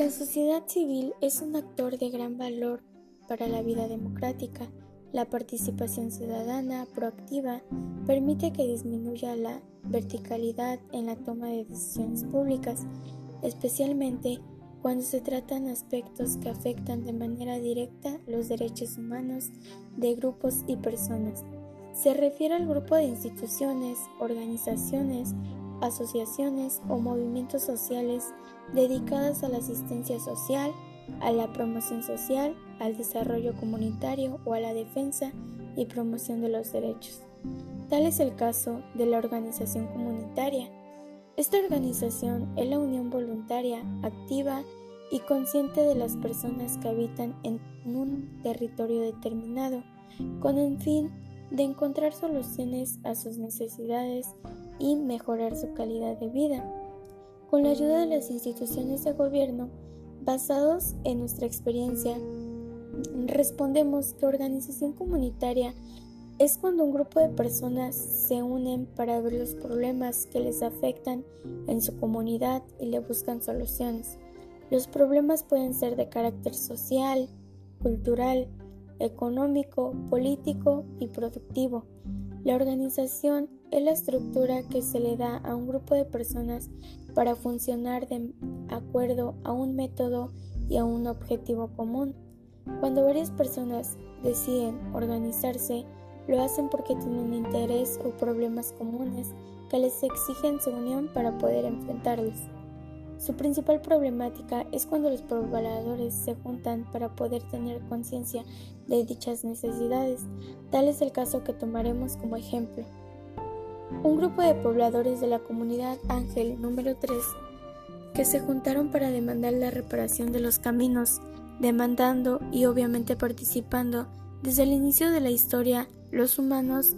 La sociedad civil es un actor de gran valor para la vida democrática. La participación ciudadana proactiva permite que disminuya la verticalidad en la toma de decisiones públicas, especialmente cuando se tratan aspectos que afectan de manera directa los derechos humanos de grupos y personas. Se refiere al grupo de instituciones, organizaciones, asociaciones o movimientos sociales dedicadas a la asistencia social, a la promoción social, al desarrollo comunitario o a la defensa y promoción de los derechos. Tal es el caso de la organización comunitaria. Esta organización es la unión voluntaria, activa y consciente de las personas que habitan en un territorio determinado, con el fin de encontrar soluciones a sus necesidades y mejorar su calidad de vida. Con la ayuda de las instituciones de gobierno, basados en nuestra experiencia, respondemos que organización comunitaria es cuando un grupo de personas se unen para ver los problemas que les afectan en su comunidad y le buscan soluciones. Los problemas pueden ser de carácter social, cultural, económico, político y productivo. La organización es la estructura que se le da a un grupo de personas para funcionar de acuerdo a un método y a un objetivo común. Cuando varias personas deciden organizarse, lo hacen porque tienen interés o problemas comunes que les exigen su unión para poder enfrentarlos. Su principal problemática es cuando los pobladores se juntan para poder tener conciencia de dichas necesidades. Tal es el caso que tomaremos como ejemplo. Un grupo de pobladores de la comunidad Ángel número 3 que se juntaron para demandar la reparación de los caminos, demandando y obviamente participando desde el inicio de la historia, los humanos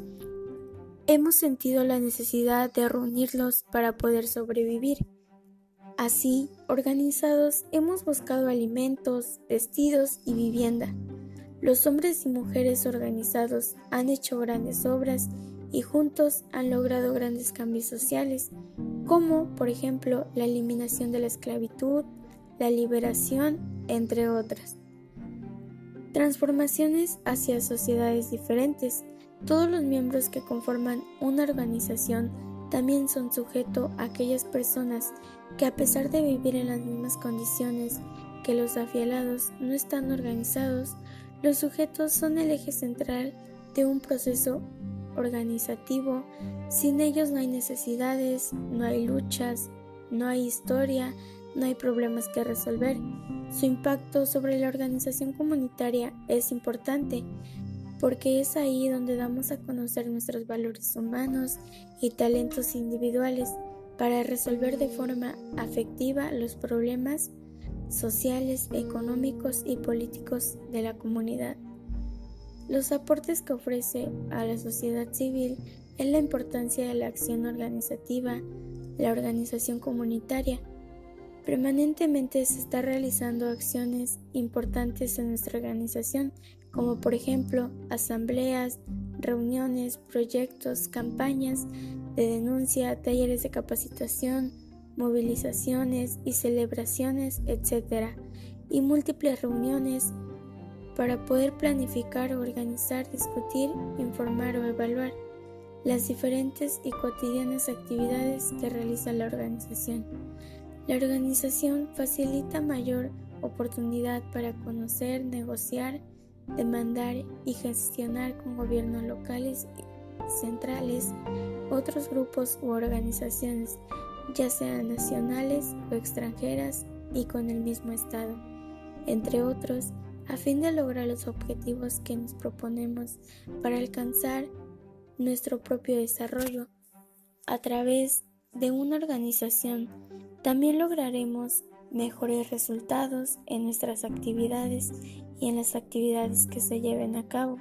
hemos sentido la necesidad de reunirlos para poder sobrevivir. Así, organizados, hemos buscado alimentos, vestidos y vivienda. Los hombres y mujeres organizados han hecho grandes obras y juntos han logrado grandes cambios sociales, como por ejemplo la eliminación de la esclavitud, la liberación, entre otras. Transformaciones hacia sociedades diferentes. Todos los miembros que conforman una organización también son sujetos a aquellas personas que a pesar de vivir en las mismas condiciones que los afialados no están organizados, los sujetos son el eje central de un proceso organizativo. Sin ellos no hay necesidades, no hay luchas, no hay historia, no hay problemas que resolver. Su impacto sobre la organización comunitaria es importante porque es ahí donde damos a conocer nuestros valores humanos y talentos individuales para resolver de forma afectiva los problemas sociales, económicos y políticos de la comunidad. Los aportes que ofrece a la sociedad civil es la importancia de la acción organizativa, la organización comunitaria. Permanentemente se está realizando acciones importantes en nuestra organización, como por ejemplo asambleas, reuniones, proyectos, campañas de denuncia, talleres de capacitación, movilizaciones y celebraciones, etc. y múltiples reuniones para poder planificar, organizar, discutir, informar o evaluar las diferentes y cotidianas actividades que realiza la organización. La organización facilita mayor oportunidad para conocer, negociar, demandar y gestionar con gobiernos locales y centrales, otros grupos u organizaciones, ya sean nacionales o extranjeras y con el mismo Estado, entre otros, a fin de lograr los objetivos que nos proponemos para alcanzar nuestro propio desarrollo a través de una organización. También lograremos mejores resultados en nuestras actividades y en las actividades que se lleven a cabo,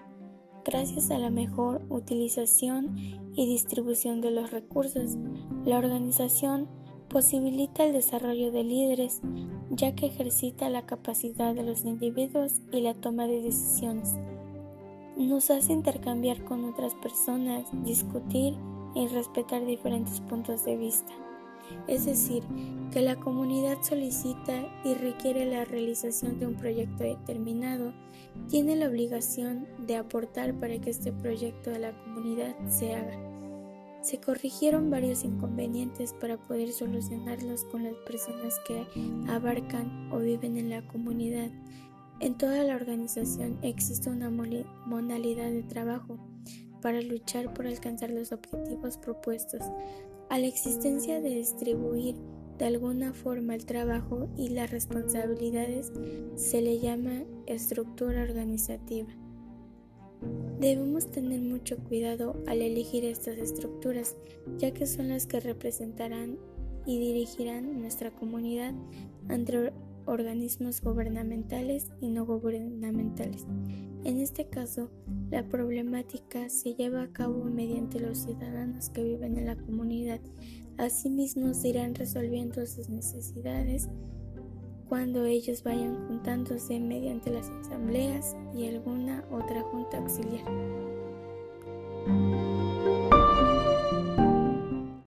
gracias a la mejor utilización y distribución de los recursos. La organización posibilita el desarrollo de líderes, ya que ejercita la capacidad de los individuos y la toma de decisiones. Nos hace intercambiar con otras personas, discutir y respetar diferentes puntos de vista. Es decir, que la comunidad solicita y requiere la realización de un proyecto determinado, tiene la obligación de aportar para que este proyecto de la comunidad se haga. Se corrigieron varios inconvenientes para poder solucionarlos con las personas que abarcan o viven en la comunidad. En toda la organización existe una modalidad de trabajo para luchar por alcanzar los objetivos propuestos. A la existencia de distribuir de alguna forma el trabajo y las responsabilidades se le llama estructura organizativa. Debemos tener mucho cuidado al elegir estas estructuras, ya que son las que representarán y dirigirán nuestra comunidad ante organismos gubernamentales y no gubernamentales. En este caso, la problemática se lleva a cabo mediante los ciudadanos que viven en la comunidad. Asimismo, se irán resolviendo sus necesidades cuando ellos vayan juntándose mediante las asambleas y alguna otra junta auxiliar.